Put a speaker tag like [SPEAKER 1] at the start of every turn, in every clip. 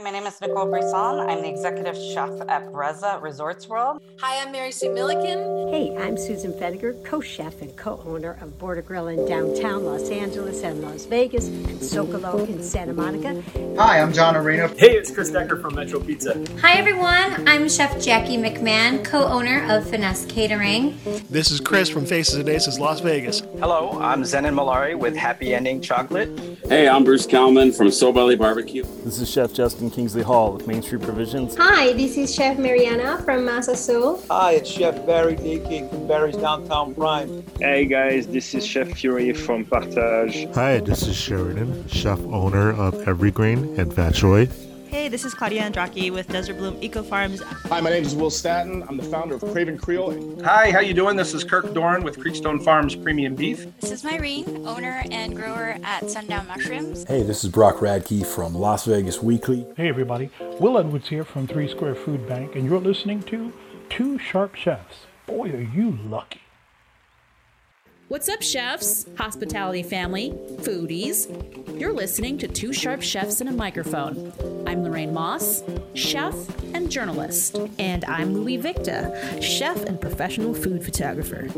[SPEAKER 1] My name is Nicole Brisson. I'm the executive chef at Brezza Resorts World.
[SPEAKER 2] Hi, I'm Mary Sue Milliken.
[SPEAKER 3] Hey, I'm Susan Feniger, co-chef and co-owner of Border Grill in downtown Los Angeles and Las Vegas and Socalo in Santa Monica.
[SPEAKER 4] Hi, I'm John Arena.
[SPEAKER 5] Hey, it's Chris Decker from Metro Pizza.
[SPEAKER 6] Hi, everyone. I'm Chef Jackie McMahon, co-owner of Finesse Catering.
[SPEAKER 7] This is Chris from Faces and Aces Las Vegas.
[SPEAKER 8] Hello, I'm Zenon Malari with Happy Ending Chocolate.
[SPEAKER 9] Hey, I'm Bruce Kalman from Soul Belly Barbecue.
[SPEAKER 10] This is Chef Justin Kingsley Hall with Main Street Provisions.
[SPEAKER 11] Hi, this is Chef Mariana from Masa Azul.
[SPEAKER 12] Hi, it's Chef Barry Dickey from Barry's Downtown Prime.
[SPEAKER 13] Hey guys, this is Chef Fury from Partage.
[SPEAKER 14] Hi, this is Sheridan, chef owner of Every Grain and Fat Choy.
[SPEAKER 15] Hey, this is Claudia Andraki with Desert Bloom Eco Farms.
[SPEAKER 16] Hi, my name is Will Staton. I'm the founder of Craven Creole.
[SPEAKER 17] Hi, how you doing? This is Kirk Dorn with Creekstone Farms Premium Beef.
[SPEAKER 18] This is Myrene, owner and grower at Sundown Mushrooms.
[SPEAKER 19] Hey, this is Brock Radke from Las Vegas Weekly.
[SPEAKER 20] Hey, everybody. Will Edwards here from Three Square Food Bank, and you're listening to Two Sharp Chefs. Boy, are you lucky.
[SPEAKER 8] What's up, chefs, hospitality family, foodies? You're listening to Two Sharp Chefs and a Microphone. I'm Lorraine Moss, chef and journalist.
[SPEAKER 15] And I'm Louis Victa, chef and professional food photographer.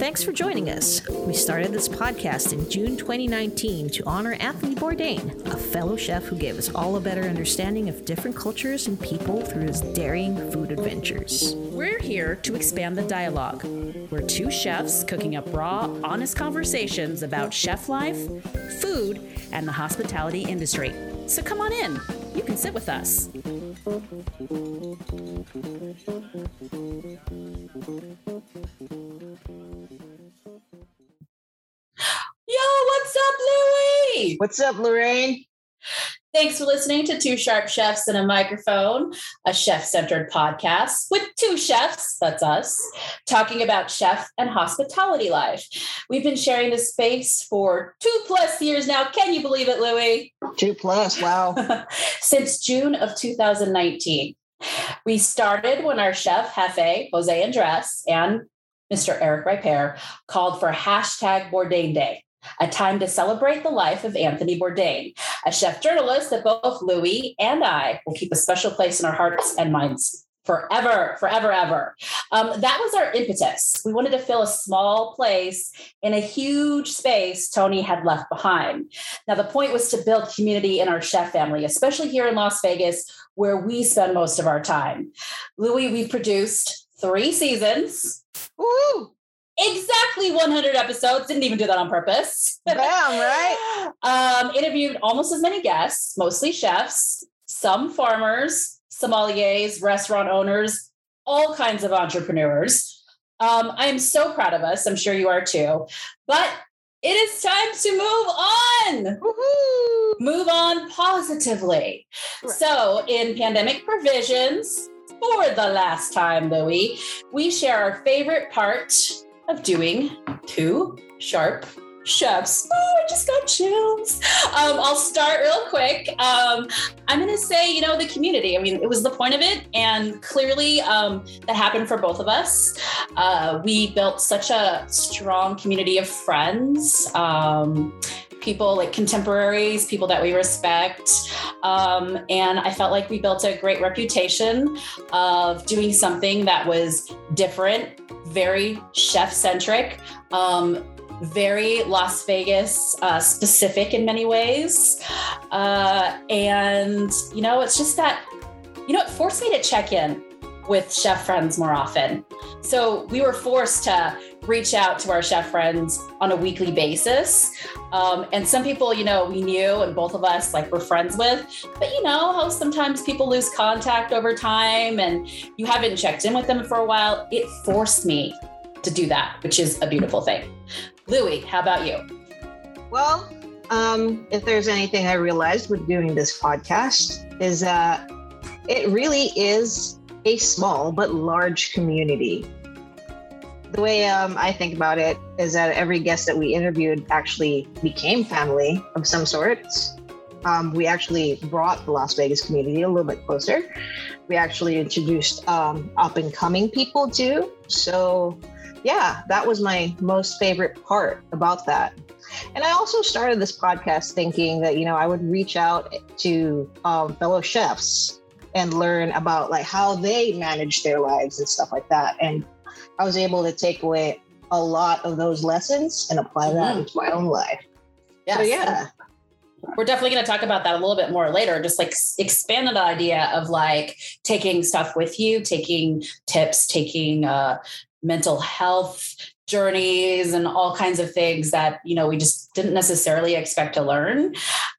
[SPEAKER 15] Thanks for joining us. We started this podcast in June 2019 to honor Anthony Bourdain, a fellow chef who gave us all a better understanding of different cultures and people through his daring food adventures.
[SPEAKER 8] We're here to expand the dialogue. We're two chefs cooking up raw, honest conversations about chef life, food, and the hospitality industry. So come on in. You can sit with us.
[SPEAKER 2] Yo, what's up, Louie?
[SPEAKER 20] What's up, Lorraine?
[SPEAKER 2] Thanks for listening to Two Sharp Chefs and a Microphone, a chef centered podcast with two chefs, that's us, talking about chef and hospitality life. We've been sharing this space for two plus years now. Can you believe it, Louie?
[SPEAKER 20] Two plus, wow.
[SPEAKER 2] Since June of 2019. We started when our chef, Jefe, Jose Andres, and Mr. Eric Ripert called for hashtag Bourdain Day a time to celebrate the life of Anthony Bourdain, a chef journalist that both Louis and I will keep a special place in our hearts and minds forever, forever, ever. Um, that was our impetus. We wanted to fill a small place in a huge space Tony had left behind. Now, the point was to build community in our chef family, especially here in Las Vegas, where we spend most of our time. Louis, we've produced three seasons.
[SPEAKER 20] Woo!
[SPEAKER 2] Exactly 100 episodes. Didn't even do that on purpose.
[SPEAKER 20] Bam, right?
[SPEAKER 2] um, interviewed almost as many guests, mostly chefs, some farmers, sommeliers, restaurant owners, all kinds of entrepreneurs. Um, I am so proud of us. I'm sure you are too. But it is time to move on.
[SPEAKER 20] Woo-hoo.
[SPEAKER 2] Move on positively. Right. So, in pandemic provisions, for the last time, Louie, we share our favorite part of doing two sharp chefs. Oh, I just got chills. Um, I'll start real quick. Um, I'm going to say, you know, the community. I mean, it was the point of it. And clearly um, that happened for both of us. Uh, we built such a strong community of friends. Um, people like contemporaries, people that we respect. Um, and I felt like we built a great reputation of doing something that was different, very chef centric, um, very Las Vegas uh, specific in many ways. Uh, and, you know, it's just that, you know, it forced me to check in with chef friends more often. So we were forced to reach out to our chef friends on a weekly basis. Um, and some people, you know, we knew and both of us like were friends with, but you know how sometimes people lose contact over time and you haven't checked in with them for a while. It forced me to do that, which is a beautiful thing. Louie, how about you?
[SPEAKER 20] Well, um, if there's anything I realized with doing this podcast is that it really is a small but large community the way um, I think about it is that every guest that we interviewed actually became family of some sorts. Um, we actually brought the Las Vegas community a little bit closer. We actually introduced um, up and coming people too. So, yeah, that was my most favorite part about that. And I also started this podcast thinking that, you know, I would reach out to um, fellow chefs and learn about like how they manage their lives and stuff like that. And I was able to take away a lot of those lessons and apply that
[SPEAKER 2] Mhm.
[SPEAKER 20] into my own life.
[SPEAKER 2] Yes.
[SPEAKER 20] So yeah.
[SPEAKER 2] We're definitely going to talk about that a little bit more later. Just like expand on the idea of like taking stuff with you, taking tips, taking uh, mental health journeys, and all kinds of things that you know we just didn't necessarily expect to learn.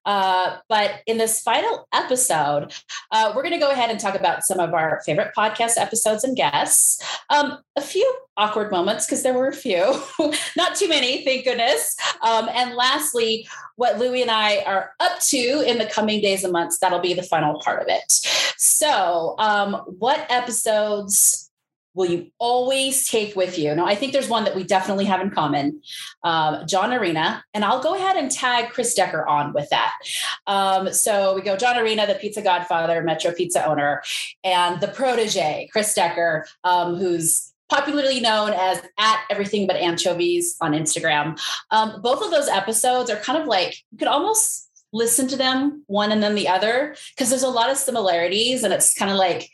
[SPEAKER 2] Uh, but in this final episode, uh, we're going to go ahead and talk about some of our favorite podcast episodes and guests. Um, a few awkward moments because there were a few, not too many, thank goodness. Um, and lastly, what Louie and I are up to in the coming days and months. That'll be the final part of it. So, um, what episodes will you always take with you? Now, I think there's one that we definitely have in common um, John Arena. And I'll go ahead and tag Chris Decker on with that. Um, so we go John Arena, the pizza godfather, Metro Pizza owner, and the protege, Chris Decker, um, who's popularly known as at everything but anchovies on Instagram. Um, both of those episodes are kind of like you could almost listen to them one and then the other because there's a lot of similarities and it's kind of like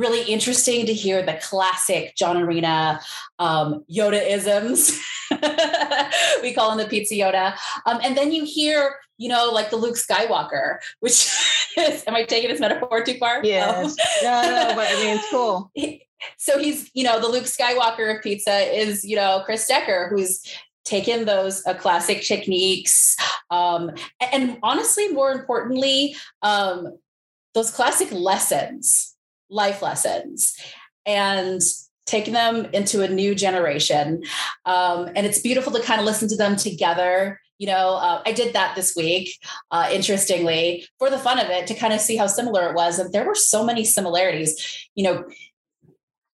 [SPEAKER 2] really interesting to hear the classic John Arena um, Yoda isms. we call him the pizza Yoda. Um, and then you hear, you know, like the Luke Skywalker, which is, am I taking this metaphor too far?
[SPEAKER 20] Yes. No, no, but I mean, it's cool.
[SPEAKER 2] so he's you know the luke skywalker of pizza is you know chris decker who's taken those uh, classic techniques um, and, and honestly more importantly um, those classic lessons life lessons and taking them into a new generation um, and it's beautiful to kind of listen to them together you know uh, i did that this week uh, interestingly for the fun of it to kind of see how similar it was and there were so many similarities you know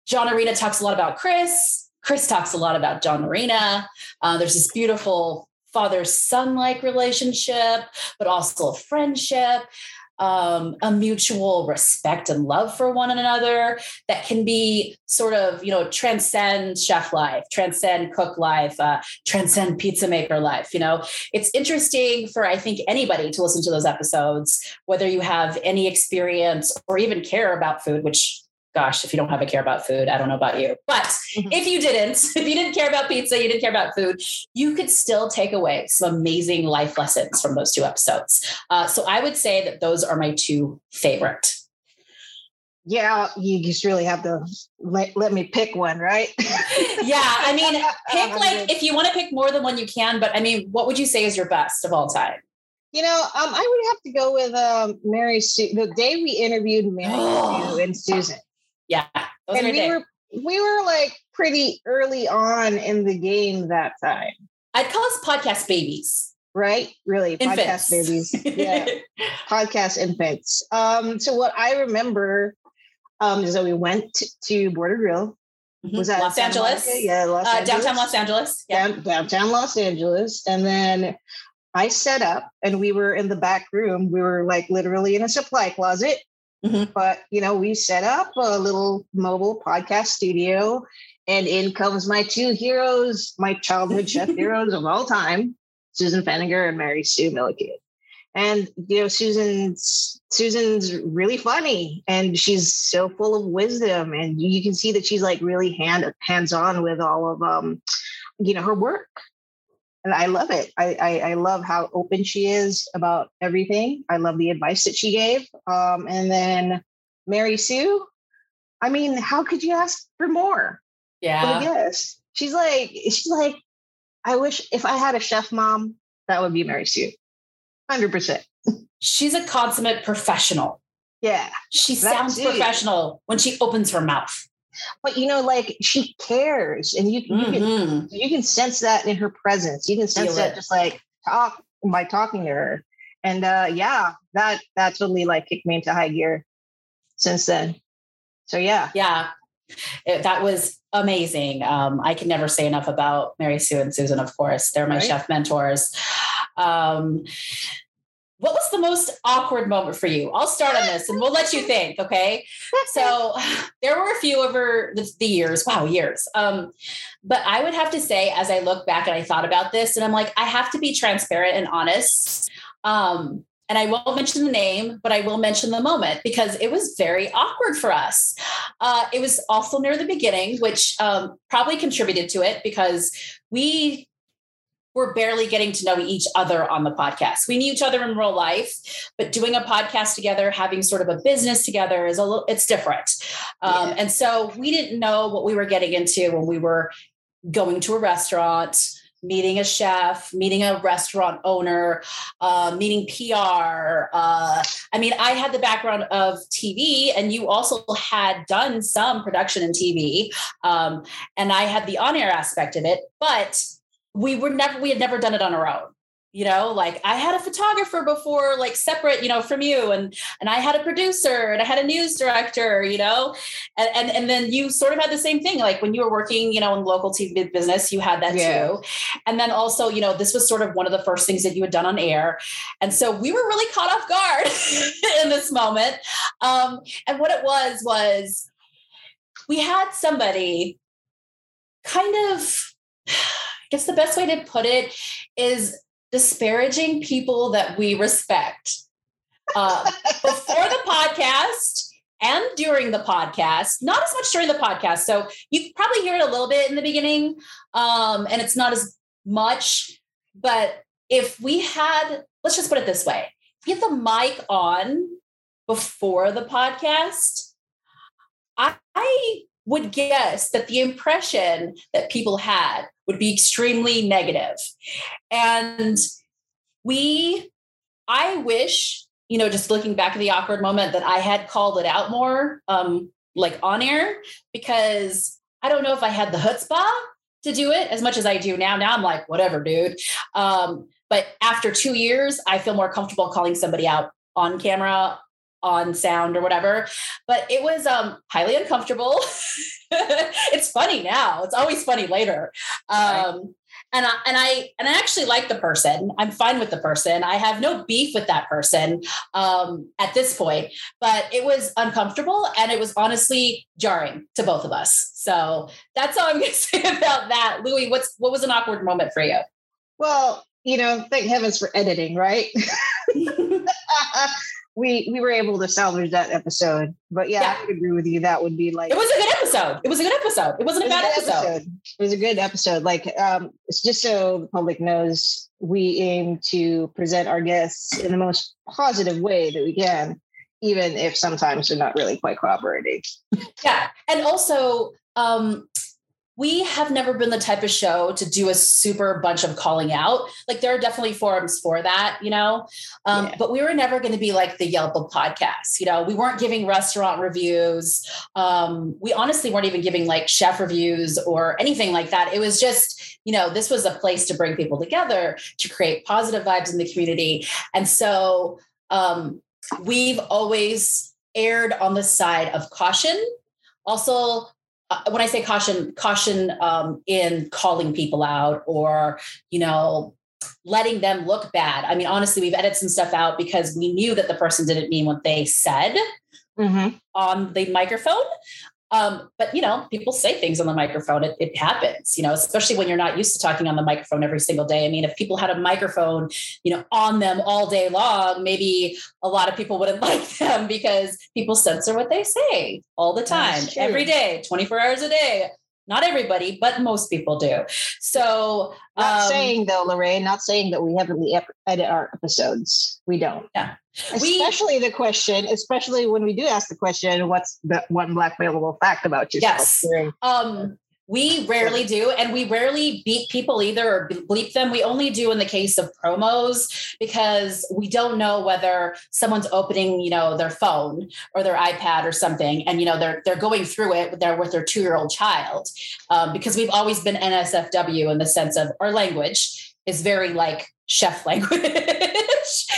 [SPEAKER 2] John Arena talks a lot about Chris. Chris talks a lot about John Arena. Uh, there's this beautiful father son like relationship, but also a friendship, um, a mutual respect and love for one another that can be sort of, you know, transcend chef life, transcend cook life, uh, transcend pizza maker life. You know, it's interesting for, I think, anybody to listen to those episodes, whether you have any experience or even care about food, which gosh, if you don't have a care about food, I don't know about you. But if you didn't, if you didn't care about pizza, you didn't care about food, you could still take away some amazing life lessons from those two episodes. Uh, so I would say that those are my two favorite.
[SPEAKER 20] Yeah, you just really have to let, let me pick one, right?
[SPEAKER 2] yeah, I mean, pick like if you want to pick more than one, you can. But I mean, what would you say is your best of all time?
[SPEAKER 20] You know, um, I would have to go with um, Mary Sue. The day we interviewed Mary Sue and Susan.
[SPEAKER 2] Yeah,
[SPEAKER 20] and we were we were like pretty early on in the game that time,
[SPEAKER 2] I'd call us podcast babies.
[SPEAKER 20] right? Really,
[SPEAKER 2] Infants.
[SPEAKER 20] podcast babies. Yeah, podcast infants. Um, so what I remember um, is that we went to, Border Grill. Was that
[SPEAKER 2] Mm-hmm. Los Angeles?
[SPEAKER 20] Yeah, Los
[SPEAKER 2] Uh,
[SPEAKER 20] Angeles.
[SPEAKER 2] downtown Los Angeles. Yeah.
[SPEAKER 20] Down- downtown Los Angeles. And then I set up and we were in the back room. We were like literally in a supply closet.
[SPEAKER 2] Mm-hmm.
[SPEAKER 20] But you know, we set up a little mobile podcast studio and in comes my two heroes, my childhood chef heroes of all time, Susan Feniger and Mary Sue Milliken. And you know, Susan's Susan's really funny and she's so full of wisdom. And you can see that she's like really hand hands-on with all of um, you know, her work. And I love it. I, I I love how open she is about everything. I love the advice that she gave. Um, and then Mary Sue, I mean, how could you ask for more?
[SPEAKER 2] Yeah.
[SPEAKER 20] Yes. She's like, she's like, I wish if I had a chef mom, that would be Mary Sue. 100%.
[SPEAKER 2] She's a consummate professional.
[SPEAKER 20] Yeah.
[SPEAKER 2] She sounds professional when she opens her mouth.
[SPEAKER 20] But you know, like she cares, and you, you
[SPEAKER 2] Mhm.
[SPEAKER 20] can you can sense that in her presence. You can sense
[SPEAKER 2] Feel
[SPEAKER 20] that
[SPEAKER 2] it.
[SPEAKER 20] just like talk by talking to her. And uh yeah, that that totally like kicked me into high gear since then. So yeah.
[SPEAKER 2] Yeah. It- that was amazing. Um, I can never say enough about Mary Sue and Susan, of course. They're my
[SPEAKER 20] Right.
[SPEAKER 2] chef mentors. Um, what was the most awkward moment for you? I'll start on this and we'll let you think. Okay. So there were a few over the, the years. Wow, years. Um, but I would have to say, as I look back and I thought about this, and I'm like, I have to be transparent and honest. Um, and I won't mention the name, but I will mention the moment because it was very awkward for us. Uh, it was also near the beginning, which um, probably contributed to it because we were barely getting to know each other on the podcast. We knew each other in real life, but doing a podcast together, having sort of a business together is a little, it's different. Um, yeah. And so we didn't know what we were getting into when we were going to a restaurant, meeting a chef, meeting a restaurant owner, uh, meeting PR. Uh, I mean, I had the background of TV, and you also had done some production in TV, um, and I had the on air aspect of it, but we were never we had never done it on our own you know like i had a photographer before like separate you know from you and and i had a producer and i had a news director you know and and, and then you sort of had the same thing like when you were working you know in local tv business you had that yeah. too and then also you know this was sort of one of the first things that you had done on air and so we were really caught off guard in this moment um and what it was was we had somebody kind of guess the best way to put it is disparaging people that we respect. Uh, before the podcast and during the podcast, not as much during the podcast. So you probably hear it a little bit in the beginning, um, and it's not as much. But if we had, let's just put it this way: get the mic on before the podcast, I, I would guess that the impression that people had would be extremely negative. And we, I wish, you know, just looking back at the awkward moment that I had called it out more, um, like on air, because I don't know if I had the chutzpah to do it as much as I do now. Now I'm like, whatever, dude. Um, but after two years, I feel more comfortable calling somebody out on camera on sound or whatever but it was um highly uncomfortable it's funny now it's always funny later um and I, and I and I actually like the person. I'm fine with the person. I have no beef with that person um, at this point. But it was uncomfortable and it was honestly jarring to both of us. So that's all I'm going to say about that. Louie, what's what was an awkward moment for you?
[SPEAKER 20] Well, you know, thank heavens for editing, right? we we were able to salvage that episode. But yeah, yeah, I would agree with you. That would be like
[SPEAKER 2] it was a good episode. It was a good episode. It wasn't a bad episode. episode.
[SPEAKER 20] It was a good episode. Like um, it's just so the public knows, we aim to present our guests in the most positive way that we can, even if sometimes they're not really quite cooperating.
[SPEAKER 2] yeah, and also um, we have never been the type of show to do a super bunch of calling out. Like there are definitely forums for that, you know, um, yeah. but we were never going to be like the Yelp of podcasts. You know, we weren't giving restaurant reviews. Um, we honestly weren't even giving like chef reviews or anything like that. It was just, you know, this was a place to bring people together to create positive vibes in the community. And so um, we've always aired on the side of caution also when I say caution, caution um, in calling people out or, you know, letting them look bad. I mean, honestly, we've edited some stuff out because we knew that the person didn't mean what they said mm-hmm. on the microphone. Um, but you know, people say things on the microphone. It, it, happens, you know, especially when you're not used to talking on the microphone every single day. I mean, if people had a microphone, you know, on them all day long, maybe a lot of people wouldn't like them because people censor what they say all the time, every day, 24 hours a day not everybody, but most people do. So,
[SPEAKER 20] not um, saying though, Lorraine, not saying that we heavily edit our episodes. We don't.
[SPEAKER 2] Yeah.
[SPEAKER 20] Especially we, the question, especially when we do ask the question, what's the one blackmailable fact about yourself?
[SPEAKER 2] Yes. Um, we rarely do, and we rarely beat people either or bleep them. We only do in the case of promos because we don't know whether someone's opening, you know, their phone or their iPad or something, and you know they're they're going through it. They're with their two year old child um, because we've always been NSFW in the sense of our language is very like chef language.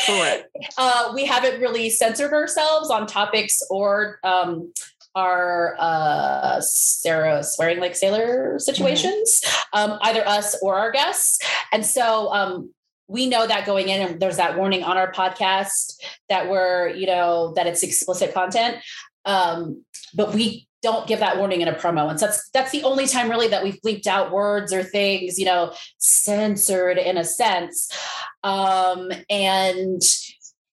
[SPEAKER 20] Correct.
[SPEAKER 2] Uh, we haven't really censored ourselves on topics or um, are uh, Sarah swearing like sailor situations, mm-hmm. um, either us or our guests. And so um, we know that going in and there's that warning on our podcast that we're you know that it's explicit content um but we don't give that warning in a promo and so that's that's the only time really that we've bleeped out words or things you know censored in a sense um and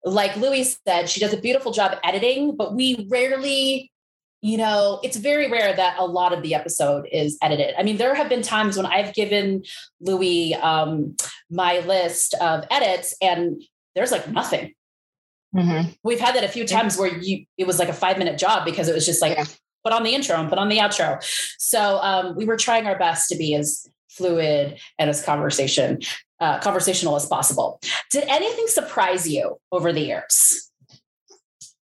[SPEAKER 2] like louis said she does a beautiful job editing but we rarely you know, it's very rare that a lot of the episode is edited. I mean, there have been times when I've given Louis um, my list of edits and there's like nothing.
[SPEAKER 20] Mm-hmm.
[SPEAKER 2] We've had that a few times where you it was like a five minute job because it was just like yeah. put on the intro and put on the outro. So um, we were trying our best to be as fluid and as conversation uh, conversational as possible. Did anything surprise you over the years?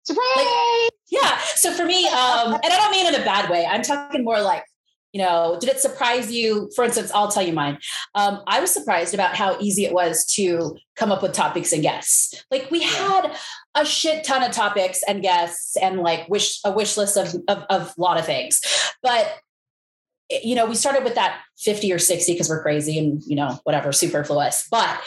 [SPEAKER 20] Surprise!
[SPEAKER 2] Like, yeah. So for me, um, and I don't mean in a bad way. I'm talking more like, you know, did it surprise you? For instance, I'll tell you mine. Um, I was surprised about how easy it was to come up with topics and guests. Like we had a shit ton of topics and guests and like wish a wish list of, of, of a lot of things. But you know, we started with that 50 or 60 because we're crazy and, you know, whatever, superfluous. But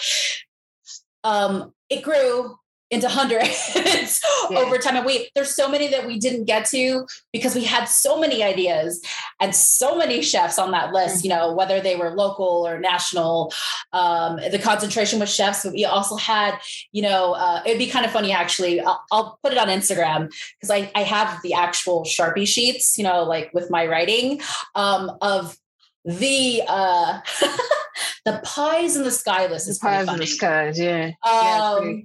[SPEAKER 2] um, it grew into hundreds yeah. over time. And we there's so many that we didn't get to because we had so many ideas and so many chefs on that list, you know, whether they were local or national. Um, the concentration with chefs, but we also had, you know, uh, it'd be kind of funny actually. I'll, I'll put it on Instagram because I, I have the actual Sharpie sheets, you know, like with my writing um, of the uh the pies in the sky list is
[SPEAKER 20] the pies
[SPEAKER 2] in
[SPEAKER 20] the skies yeah,
[SPEAKER 2] um, yeah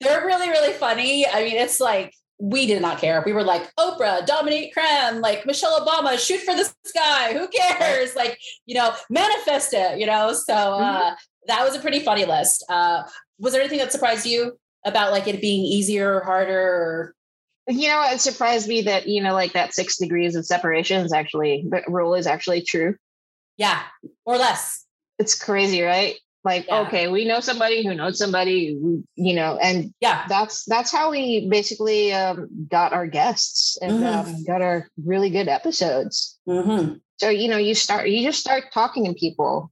[SPEAKER 2] they're really, really funny. I mean, it's like we did not care. We were like Oprah, Dominique Crenn, like Michelle Obama, shoot for the sky. Who cares? Like, you know, manifest it, you know? So uh, mm-hmm. that was a pretty funny list. Uh, was there anything that surprised you about like it being easier or harder or
[SPEAKER 20] you know it surprised me that you know like that six degrees of separation is actually the rule is actually true
[SPEAKER 2] yeah or less
[SPEAKER 20] it's crazy right like yeah. okay we know somebody who knows somebody you know and
[SPEAKER 2] yeah
[SPEAKER 20] that's that's how we basically um, got our guests and mm-hmm. um, got our really good episodes
[SPEAKER 2] mm-hmm.
[SPEAKER 20] so you know you start you just start talking to people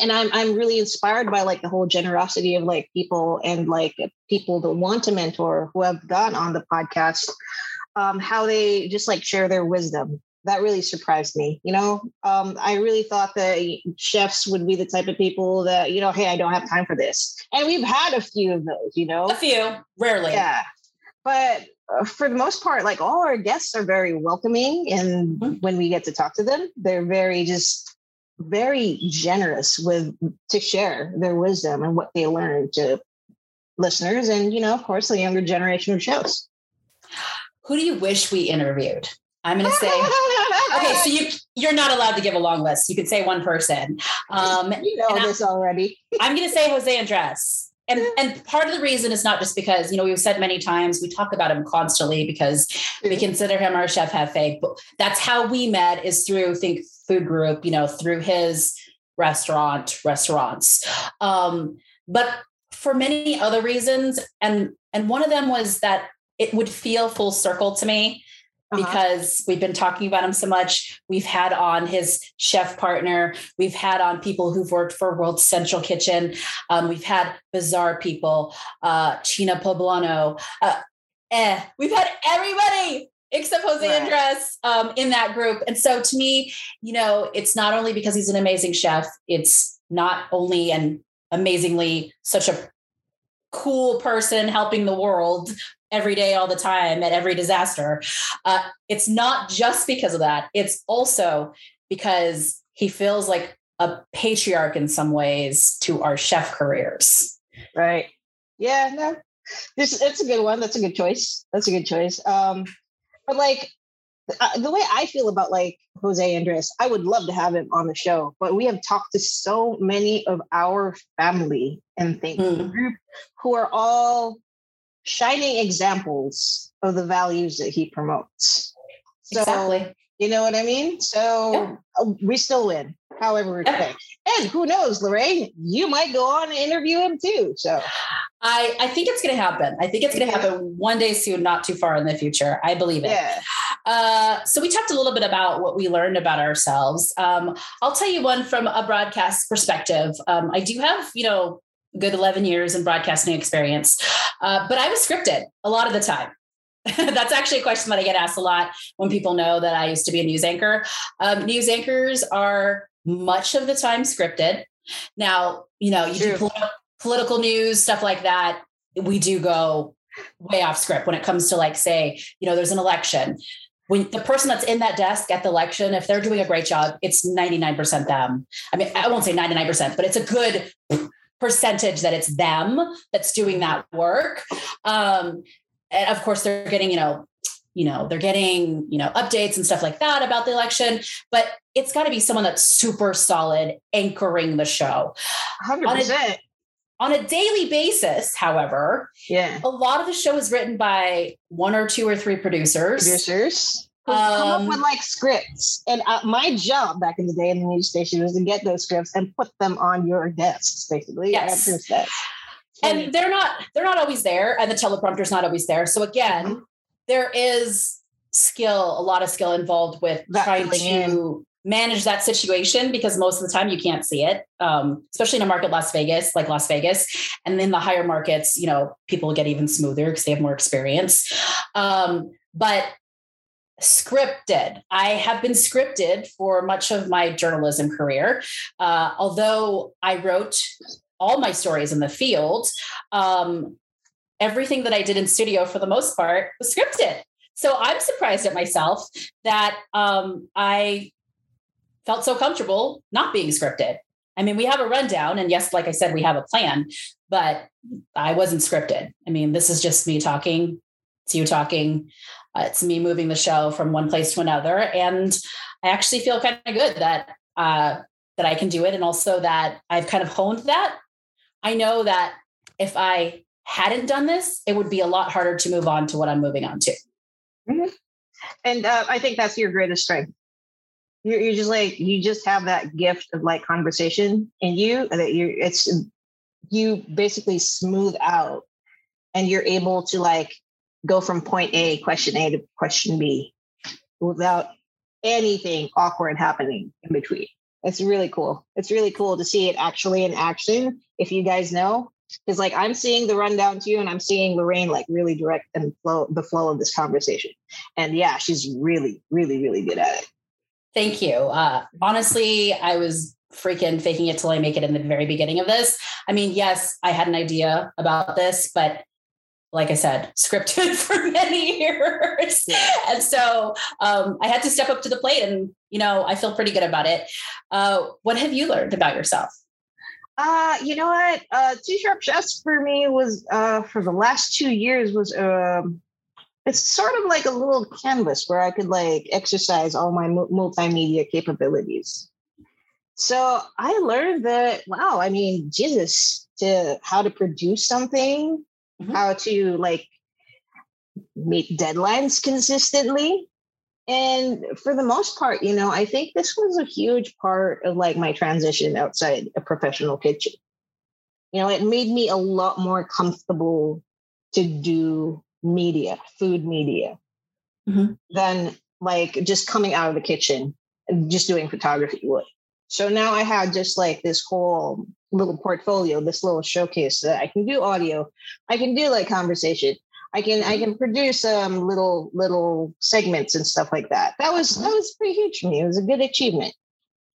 [SPEAKER 20] and I'm I'm really inspired by like the whole generosity of like people and like people that want to mentor who have gone on the podcast, um, how they just like share their wisdom that really surprised me. You know, um, I really thought that chefs would be the type of people that, you know, hey, I don't have time for this. And we've had a few of those, you know,
[SPEAKER 2] a few, rarely.
[SPEAKER 20] Yeah. But uh, for the most part, like all our guests are very welcoming. And mm-hmm. when we get to talk to them, they're very just very generous with to share their wisdom and what they learned to listeners and, you know, of course, the younger generation of shows.
[SPEAKER 2] Who do you wish we interviewed? I'm going to say, okay, so you you're not allowed to give a long list. You could say one person. Um,
[SPEAKER 20] you know this I'm, already.
[SPEAKER 2] I'm going to say Jose Andres. And, and part of the reason is not just because, you know, we've said many times, we talk about him constantly because we consider him our chef jefe. But that's how we met is through Think Food Group, you know, through his restaurant, restaurants. Um, but for many other reasons, and and one of them was that it would feel full circle to me uh-huh. because we've been talking about him so much. We've had on his chef partner. We've had on people who've worked for World Central Kitchen. Um, we've had Bazaar people, uh, China Poblano. Uh, eh, we've had everybody except Jose right. Andres um, in that group. And so to me, you know, it's not only because he's an amazing chef, it's not only an amazingly such a cool person helping the world every day, all the time, at every disaster. Uh, it's not just because of that, it's also because he feels like a patriarch in some ways to our chef careers.
[SPEAKER 20] Right. Yeah, no. This it's a good one. That's a good choice. That's a good choice. Um, but like uh, the way I feel about like Jose Andres, I would love to have him on the show, but we have talked to so many of our family and things mm. group who are all shining examples of the values that he promotes. So, exactly. You know what I mean? So yeah. Uh, we still win, however it's yeah. And who knows, Lorraine, you might go on and interview him too. So
[SPEAKER 2] I, I think it's going to happen. I think it's going to happen one day soon, not too far in the future. I believe it.
[SPEAKER 20] Yeah.
[SPEAKER 2] Uh, so we talked a little bit about what we learned about ourselves. Um, I'll tell you one from a broadcast perspective. Um, I do have, you know, good 11 years in broadcasting experience. Uh, but I was scripted a lot of the time. That's actually a question that I get asked a lot when people know that I used to be a news anchor. Um, news anchors are much of the time scripted. Now, you know, you True. do pol- political news, stuff like that. We do go way off script when it comes to, like, say, you know, there's an election. When the person that's in that desk at the election, if they're doing a great job, it's 99% them. I mean, I won't say 99%, but it's a good percentage that it's them that's doing that work. Um, and of course, they're getting, you know, you know, they're getting, you know, updates and stuff like that about the election, but it's got to be someone that's super solid anchoring the show.
[SPEAKER 20] 100%.
[SPEAKER 2] On a, daily basis, however,
[SPEAKER 20] yeah,
[SPEAKER 2] a lot of the show is written by one or two or three producers.
[SPEAKER 20] Producers um, come up with um, like scripts. And uh, my job back in the day in the news station was to get those scripts and put them on your desks, basically.
[SPEAKER 2] Yes. And they're not they're not always there, and the teleprompter's not always there. So again, mm-hmm. there is skill, a lot of skill involved with that trying to in. Manage that situation because most of the time you can't see it, um, especially in a market Las Vegas, like Las Vegas, and in the higher markets, you know, people get even smoother because they have more experience. Um, but scripted. I have been scripted for much of my journalism career. Uh, although I wrote all my stories in the field, um, everything that I did in studio for the most part was scripted. So I'm surprised at myself that um, I felt so comfortable not being scripted. I mean, we have a rundown, and yes, like I said, we have a plan, but I wasn't scripted. I mean, this is just me talking, it's you talking, uh, it's me moving the show from one place to another, and I actually feel kind of good that uh, that I can do it, and also that I've kind of honed that. I know that if I hadn't done this, it would be a lot harder to move on to what I'm moving on to.
[SPEAKER 20] Mm-hmm. And uh, I think that's your greatest strength. You're, you're just like you just have that gift of like conversation in you that you it's you basically smooth out and you're able to like go from point A, question A to question B without anything awkward happening in between. It's really cool. It's really cool to see it actually in action. If you guys know, because like I'm seeing the rundown to you, and I'm seeing Lorraine like really direct and flow the flow of this conversation. And yeah, she's really, really, really good at it.
[SPEAKER 2] Thank you. Uh, honestly, I was freaking faking it till I make it in the very beginning of this. I mean, yes, I had an idea about this, but like I said, scripted for many years. Yeah. And so um, I had to step up to the plate and, you know, I feel pretty good about it. Uh, what have you learned about yourself?
[SPEAKER 20] Uh, you know what? Uh, Two Sharp Chefs for me was, uh, for the last two years was, um, it's sort of like a little canvas where I could like exercise all my multimedia capabilities. So I learned that, wow, I mean, Jesus, to how to produce something mm-hmm. how to like meet deadlines consistently. And for the most part, you know, I think this was a huge part of like my transition outside a professional kitchen. You know, it made me a lot more comfortable to do media, food media, mm-hmm. than like just coming out of the kitchen and just doing photography would. So now I had just like this whole little portfolio, this little showcase that I can do audio, I can do like conversation, I can I can produce um little little segments and stuff like that. That was that was pretty huge for me. It was a good achievement.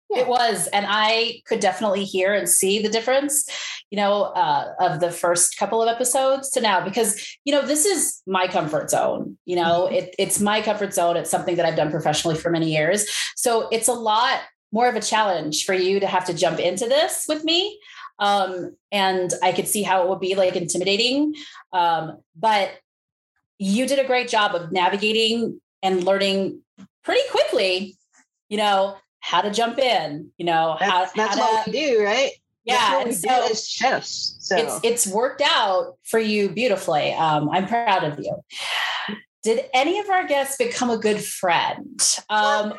[SPEAKER 2] Yeah. It was, and I could definitely hear and see the difference, you know, uh, of the first couple of episodes to now, because you know this is my comfort zone. You know, mm-hmm. it, it's my comfort zone. It's something that I've done professionally for many years, so it's a lot more of a challenge for you to have to jump into this with me. Um, and I could see how it would be like intimidating. Um, but you did a great job of navigating and learning pretty quickly, you know, how to jump in, you know,
[SPEAKER 20] that's,
[SPEAKER 2] how,
[SPEAKER 20] that's
[SPEAKER 2] how
[SPEAKER 20] what to, we do, right?
[SPEAKER 2] Yeah. and so
[SPEAKER 20] as chefs. So
[SPEAKER 2] it's it's worked out for you beautifully. Um, I'm proud of you. Did any of our guests become a good friend? Um,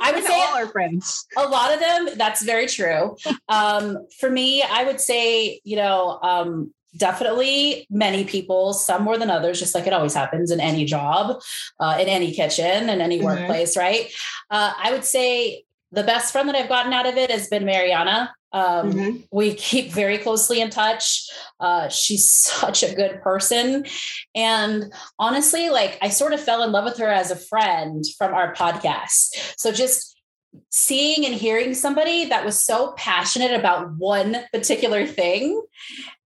[SPEAKER 20] I would say all our friends.
[SPEAKER 2] A lot of them. That's very true. um, for me, I would say, you know, um, definitely many people, some more than others, just like it always happens in any job, uh, in any kitchen, in any mm-hmm. workplace, right? Uh, I would say the best friend that I've gotten out of it has been Mariana. Um, mm-hmm. We keep very closely in touch. Uh, she's such a good person. And honestly, like I sort of fell in love with her as a friend from our podcast. So just seeing and hearing somebody that was so passionate about one particular thing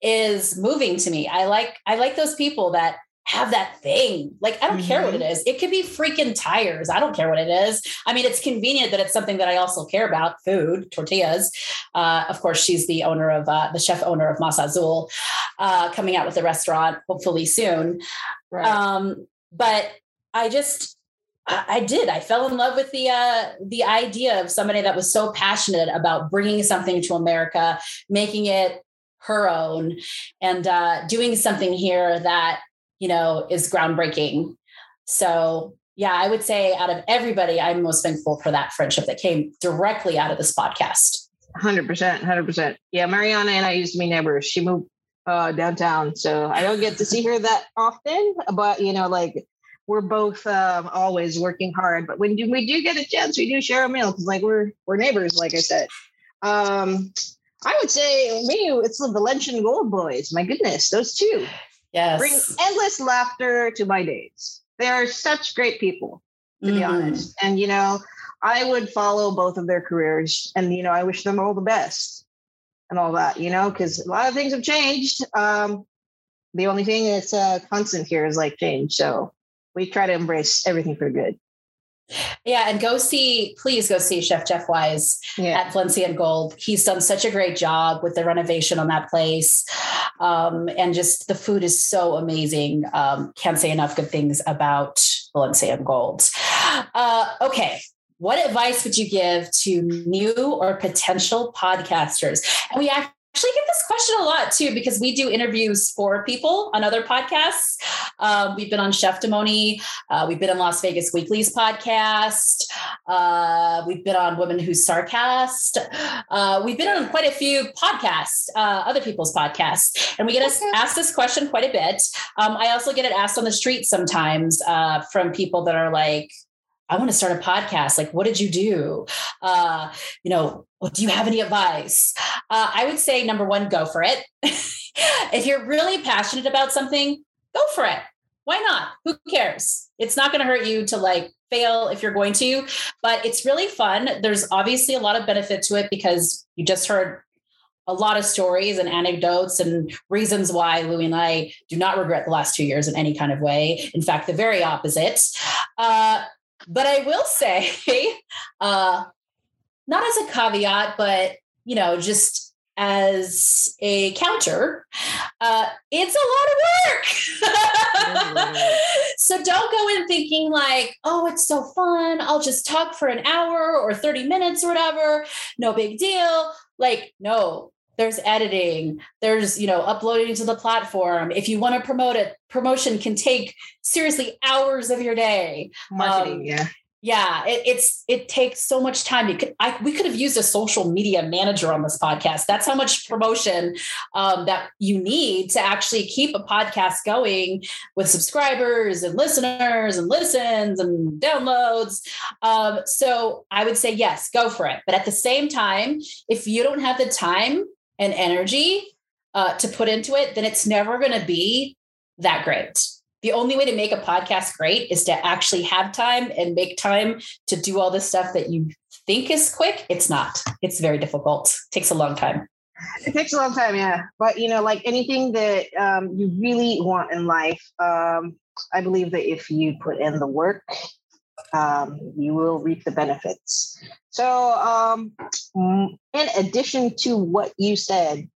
[SPEAKER 2] is moving to me. I like I like those people that have that thing. Like, I don't mm-hmm. care what it mm-hmm. It could be freaking tires. I don't care what it is. I mean, it's convenient that it's something that I also care about food, tortillas. Uh, of course, she's the owner of uh, the chef owner of Masa Azul, uh, coming out with a restaurant hopefully soon. Right. Um, but I just, I did. I fell in love with the uh, the idea of somebody that was so passionate about bringing something to America, making it her own, and uh, doing something here that you know, is groundbreaking. So, yeah, I would say out of everybody, I'm most thankful for that friendship that came directly out of this podcast.
[SPEAKER 20] 100%. 100%. Yeah, Mariana and I used to be neighbors. She moved uh, downtown. So I don't get to see her that often, but, you know, like, we're both um, always working hard, but when do, we do get a chance, we do share a meal because, like, we're we're neighbors, like I said. Um, I would say me, it's the Valencian Gold Boys. My goodness, those two.
[SPEAKER 2] Yes.
[SPEAKER 20] Bring endless laughter to my days. They are such great people, to mm. be honest. And, you know, I would follow both of their careers and, you know, I wish them all the best and all that, you know, because a lot of things have changed. Um, the only thing that's uh, constant here is like change. So we try to embrace everything for good.
[SPEAKER 2] Yeah, and go see, please go see Chef Jeff Weiss yeah. at Valencian Gold. He's done such a great job with the renovation on that place. Um, and just the food is so amazing. Um, can't say enough good things about Valencian Gold. Uh, okay. What advice would you give to new or potential podcasters? And we actually get this question a lot too because we do interviews for people on other podcasts. Um, we've been on Chef Demoni. Uh, we've been on Las Vegas Weekly's podcast. Uh, we've been on Women Who Sarcast. Uh, we've been on quite a few podcasts, uh, other people's podcasts, and we get okay. asked this question quite a bit. Um, I also get it asked on the street sometimes uh, from people that are like, I want to start a podcast. Like, what did you do? Uh, you know, well, do you have any advice? Uh, I would say number one, go for it. if you're really passionate about something, go for it. Why not? Who cares? It's not going to hurt you to like fail if you're going to, but it's really fun. There's obviously a lot of benefit to it because you just heard a lot of stories and anecdotes and reasons why Louie and I do not regret the last two years in any kind of way. In fact, the very opposite. Uh, but I will say, uh, not as a caveat, but you know, just as a counter, uh, it's a lot of work. so don't go in thinking like, oh, it's so fun. I'll just talk for an hour or 30 minutes or whatever. No big deal. Like, no, there's editing there's you know uploading to the platform if you want to promote it promotion can take seriously hours of your day
[SPEAKER 20] marketing um, yeah
[SPEAKER 2] yeah it, it's it takes so much time. You could, I, we could have used a social media manager on this podcast. That's how much promotion um, that you need to actually keep a podcast going with subscribers and listeners and listens and downloads. Um, so i would say yes go for it. But at the same time if you don't have the time and energy uh, to put into it, then it's never going to be that great. The only way to make a podcast great is to actually have time and make time to do all the stuff that you think is quick. It's not. It's very difficult. It takes a long time.
[SPEAKER 20] It takes a long time, yeah. But you know, like anything that um, you really want in life, um, I believe that if you put in the work, um, you will reap the benefits. So, um, in addition to what you said,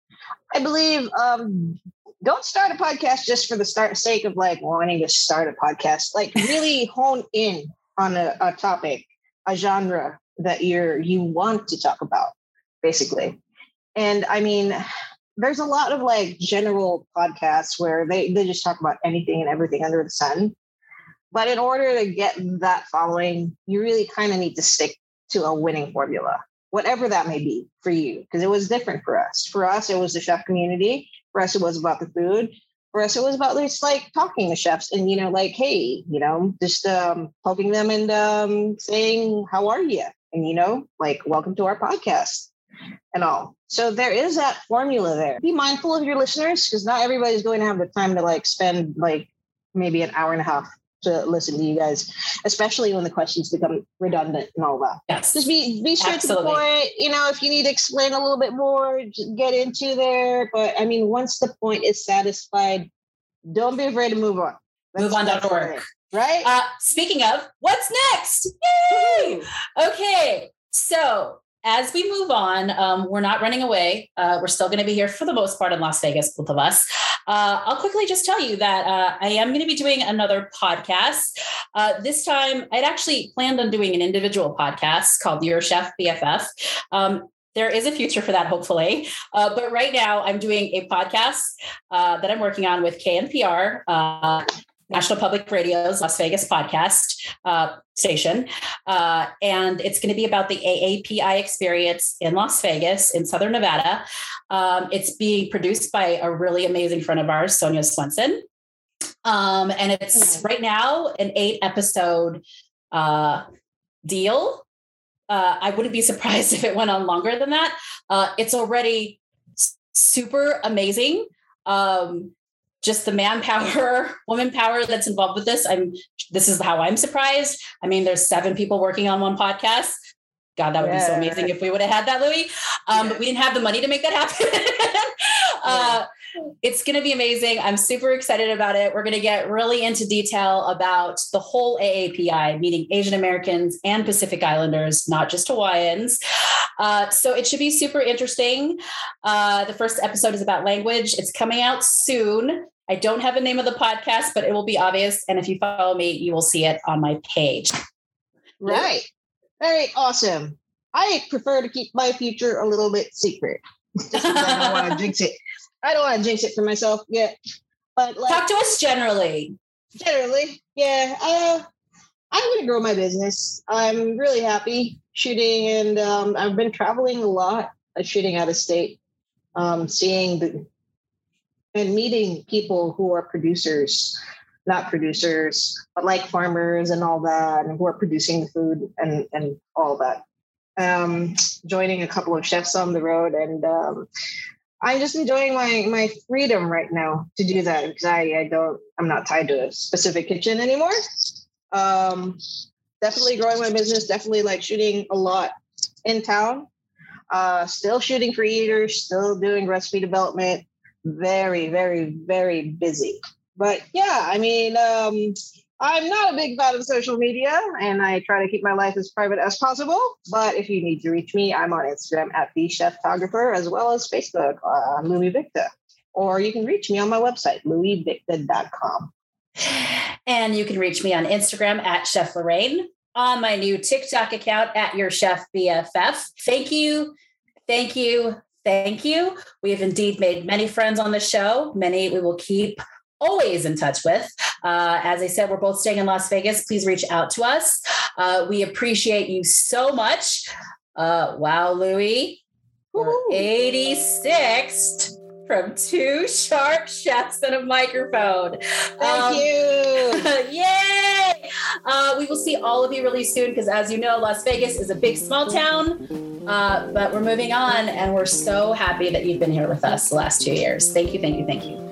[SPEAKER 20] I believe um, don't start a podcast just for the start sake of like wanting to start a podcast. Like really hone in on a, a topic, a genre that you're you want to talk about, basically. And I mean, there's a lot of like general podcasts where they, they just talk about anything and everything under the sun. But in order to get that following, you really kind of need to stick to a winning formula, whatever that may be for you, because it was different for us. For us, it was the chef community. For us, it was about the food. For us, it was about just like talking to chefs and, you know, like, hey, you know, just um, poking them and um, saying, how are you? And, you know, like, welcome to our podcast. and all. So there is that formula there. Be mindful of your listeners because not everybody's going to have the time to like spend like maybe an hour and a half to listen to you guys, especially when the questions become redundant and all that.
[SPEAKER 2] Yes.
[SPEAKER 20] Just be be straight to the point. You know, if you need to explain a little bit more, get into there. But I mean, once the point is satisfied, don't be afraid to move on. That's-
[SPEAKER 2] MoveOn.org.
[SPEAKER 20] Right?
[SPEAKER 2] Uh, speaking of, what's next? Yay! Okay, so as we move on, um, we're not running away. Uh, we're still going to be here for the most part in Las Vegas, both of us. Uh, I'll quickly just tell you that uh, I am going to be doing another podcast. Uh, this time, I'd actually planned on doing an individual podcast called Your Chef BFF. Um, there is a future for that, hopefully. Uh, but right now, I'm doing a podcast uh, that I'm working on with KNPR, uh, National Public Radio's Las Vegas podcast uh, station. Uh, and it's going to be about the AAPI experience in Las Vegas, in Southern Nevada. Um, it's being produced by a really amazing friend of ours, Sonia Swenson. Um, and it's right now an eight episode uh, deal. Uh, I wouldn't be surprised if it went on longer than that. Uh, it's already super amazing. Um, just the manpower, woman power that's involved with this. I'm this is how I'm surprised. I mean, there's seven people working on one podcast. God, that would be so amazing if we would have had that, Louis. Um, But we didn't have the money to make that happen. uh, it's going to be amazing. I'm super excited about it. We're going to get really into detail about the whole AAPI, meaning Asian Americans and Pacific Islanders, not just Hawaiians. Uh, so it should be super interesting. Uh, the first episode is about language. It's coming out soon. I don't have a name of the podcast, but it will be obvious. And if you follow me, you will see it on my page.
[SPEAKER 20] Right. Very awesome. I prefer to keep my future a little bit secret. Just I don't want to jinx it. I don't want to jinx it for myself yet. But like,
[SPEAKER 2] Talk to us generally.
[SPEAKER 20] generally, yeah. Uh, I'm going to grow my business. I'm really happy shooting, and um, I've been traveling a lot, uh, shooting out of state, um, seeing the and meeting people who are producers, not producers, but like farmers and all that, and who are producing the food and and all that. Um, joining a couple of chefs on the road, and um, I'm just enjoying my my freedom right now to do that because I I don't I'm not tied to a specific kitchen anymore. Um, definitely growing my business. Definitely like shooting a lot in town. Uh, still shooting for eaters. Still doing recipe development. Very very very busy. But yeah, I mean, um, I'm not a big fan of social media, and I try to keep my life as private as possible. But if you need to reach me, I'm on Instagram at the Chef Photographer, as well as Facebook, uh, Louis Victor. Or you can reach me on my website, louisvicta.com.
[SPEAKER 2] And you can reach me on Instagram at Chef Lorraine, on my new TikTok account at Your Chef BFF. Thank you, thank you, thank you. We have indeed made many friends on the show. Many we will keep always in touch with. Uh, as I said, we're both staying in Las Vegas. Please reach out to us. Uh, we appreciate you so much. Uh, wow, Louie, we're 86th from two sharp chefs and a microphone.
[SPEAKER 20] Thank um, you.
[SPEAKER 2] yay! Uh, we will see all of you really soon because, as you know, Las Vegas is a big, small town. Uh, but we're moving on, and we're so happy that you've been here with us the last two years. Thank you, thank you, thank you.